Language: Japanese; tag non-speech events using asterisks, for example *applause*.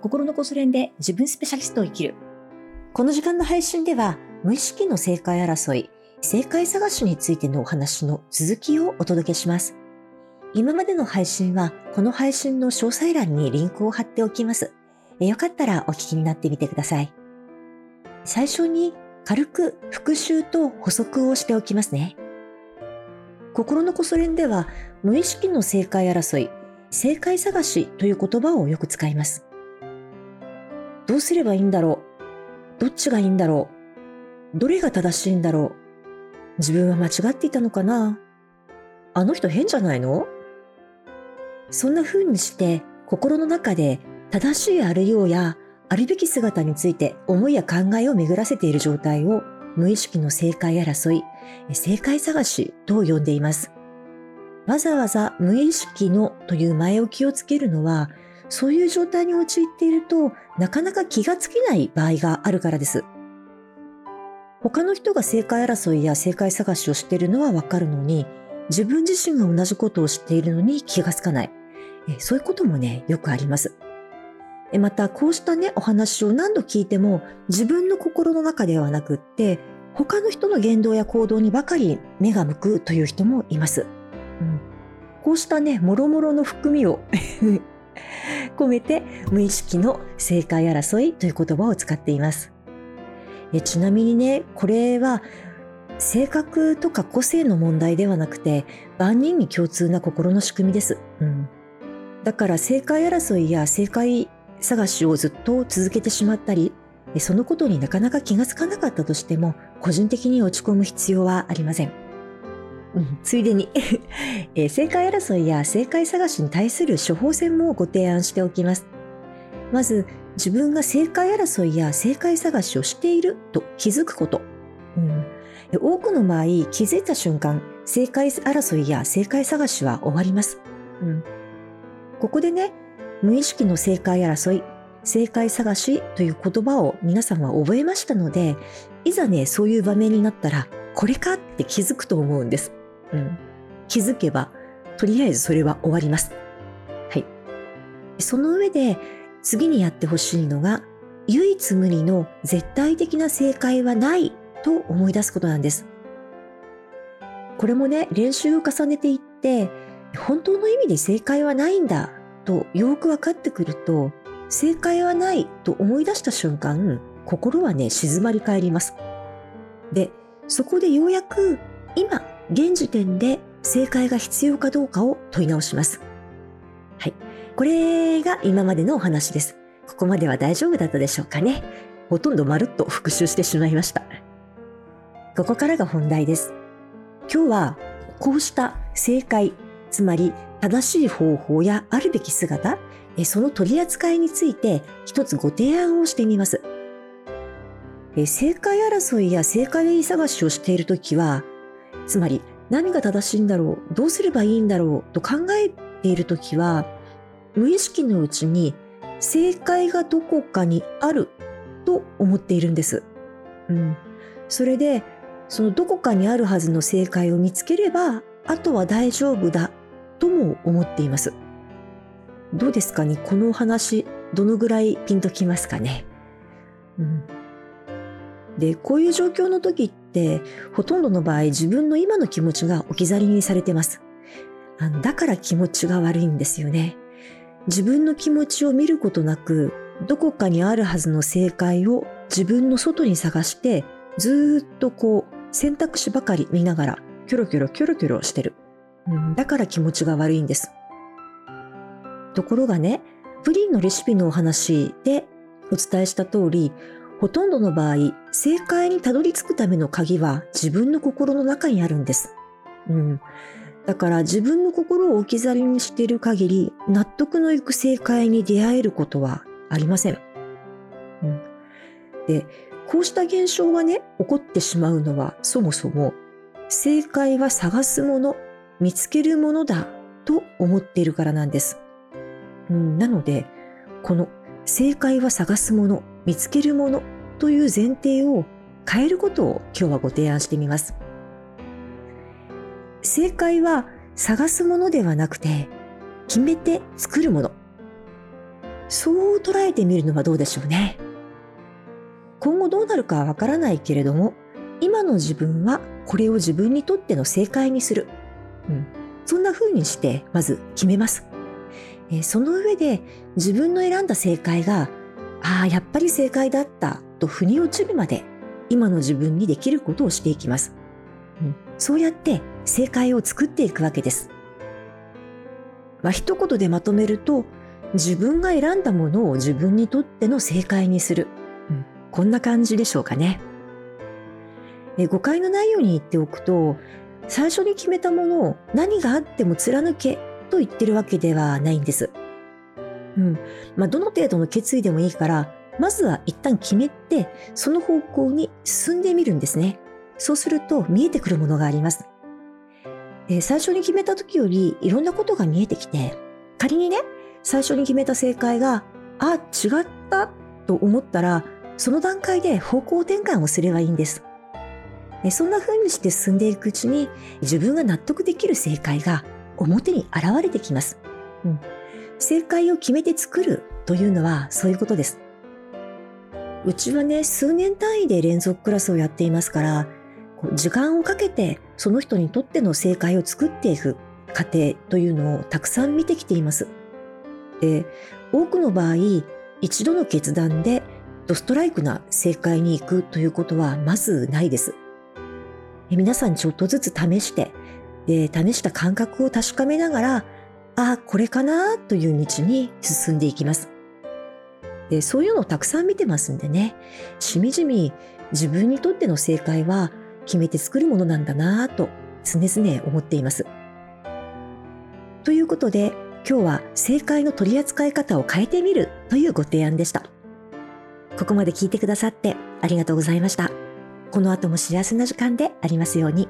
心のこそ練で自分スペシャリストを生きる。この時間の配信では、無意識の正解争い、正解探しについてのお話の続きをお届けします。今までの配信は、この配信の詳細欄にリンクを貼っておきます。よかったらお聞きになってみてください。最初に軽く復習と補足をしておきますね。心のこそ練では、無意識の正解争い、正解探しという言葉をよく使います。どうすればいいんだろう？どっちがいいんだろう？どれが正しいんだろう？自分は間違っていたのかな？あの人変じゃないの？そんな風にして心の中で正しいあるようやあるべき姿について思いや考えを巡らせている状態を無意識の正解争い、正解探しと呼んでいます。わざわざ無意識のという前置きをつけるのはそういう状態に陥っているとなかなか気がつけない場合があるからです。他の人が正解争いや正解探しをしているのはわかるのに、自分自身が同じことをしているのに気がつかない。そういうこともね、よくあります。また、こうしたね、お話を何度聞いても、自分の心の中ではなくって、他の人の言動や行動にばかり目が向くという人もいます。うん、こうしたね、もろもろの含みを *laughs* 込めて無意識の正解争いという言葉を使っています。えちなみにね、これは性格とか個性の問題ではなくて万人に共通な心の仕組みです。うん、だから正解争いや正解探しをずっと続けてしまったり、そのことになかなか気がつかなかったとしても個人的に落ち込む必要はありません。うん、ついでに *laughs* えー、正解争いや正解探しに対する処方箋もご提案しておきます。まず、自分が正解争いや正解探しをしていると気づくこと。うん、多くの場合、気づいた瞬間、正解争いや正解探しは終わります。うん、ここでね、無意識の正解争い、正解探しという言葉を皆さんは覚えましたので、いざね、そういう場面になったら、これかって気づくと思うんです。うん、気づけば、とりあえずそれは終わります。はい。その上で、次にやってほしいのが、唯一無二の絶対的な正解はないと思い出すことなんです。これもね、練習を重ねていって、本当の意味で正解はないんだとよく分かってくると、正解はないと思い出した瞬間、心はね、静まり返ります。で、そこでようやく今現時点で正解が必要かどうかを問い直します。はい。これが今までのお話です。ここまでは大丈夫だったでしょうかね。ほとんどまるっと復習してしまいました。ここからが本題です。今日はこうした正解、つまり正しい方法やあるべき姿、その取り扱いについて一つご提案をしてみます。正解争いや正解探しをしているときは、つまり何が正しいんだろうどうすればいいんだろうと考えている時は無意識のうちに正解がどこかにあると思っているんです。うん、それでそのどこかにあるはずの正解を見つければあとは大丈夫だとも思っています。どうですかね？このお話どのぐらいピンときますかね、うん、でこういう状況の時ってほとんどの場合自分の今の気持ちが置き去りにされてます。あのだから気持ちが悪いんですよね。自分の気持ちを見ることなくどこかにあるはずの正解を自分の外に探してずっとこう選択肢ばかり見ながらキョロキョロキョロキョロしてる。うん、だから気持ちが悪いんです。ところがね、プリンのレシピのお話でお伝えした通り、ほとんどの場合、正解にたどり着くための鍵は自分の心の中にあるんです。うん。だから自分の心を置き去りにしている限り、納得のいく正解に出会えることはありません。うん。で、こうした現象がね、起こってしまうのは、そもそも、正解は探すもの、見つけるものだと思っているからなんです。うん、なので、この正解は探すもの、見つけるものという前提を変えることを今日はご提案してみます。正解は探すものではなくて決めて作るもの。そう捉えてみるのはどうでしょうね。今後どうなるかはわからないけれども、今の自分はこれを自分にとっての正解にする。うん、そんな風にしてまず決めます。えその上で自分の選んだ正解が、ああ、やっぱり正解だったと腑に落ちるまで今の自分にできることをしていきます。うん、そうやって正解を作っていくわけです。まあ、一言でまとめると、自分が選んだものを自分にとっての正解にする。うん、こんな感じでしょうかね。え誤解のないように言っておくと、最初に決めたものを何があっても貫けと言ってるわけではないんです。うん。まあ、どの程度の決意でもいいから、まずは一旦決めて、その方向に進んでみるんですね。そうすると見えてくるものがあります。え最初に決めた時よりいろんなことが見えてきて、仮にね、最初に決めた正解が、あ、違ったと思ったら、その段階で方向転換をすればいいんです。そんな風にして進んでいくうちに自分が納得できる正解が表に現れてきます。うん、正解を決めて作るというのはそういうことです。うちはね、数年単位で連続クラスをやっていますから、時間をかけてその人にとっての正解を作っていく過程というのをたくさん見てきています。で、多くの場合、一度の決断でドストライクな正解に行くということはまずないです。皆さんちょっとずつ試して、で、試した感覚を確かめながら、ああ、これかなという道に進んでいきます。で、そういうのをたくさん見てますんでね、しみじみ自分にとっての正解は決めて作るものなんだなと常々思っています。ということで、今日は正解の取り扱い方を変えてみるというご提案でした。ここまで聞いてくださってありがとうございました。この後も幸せな時間でありますように。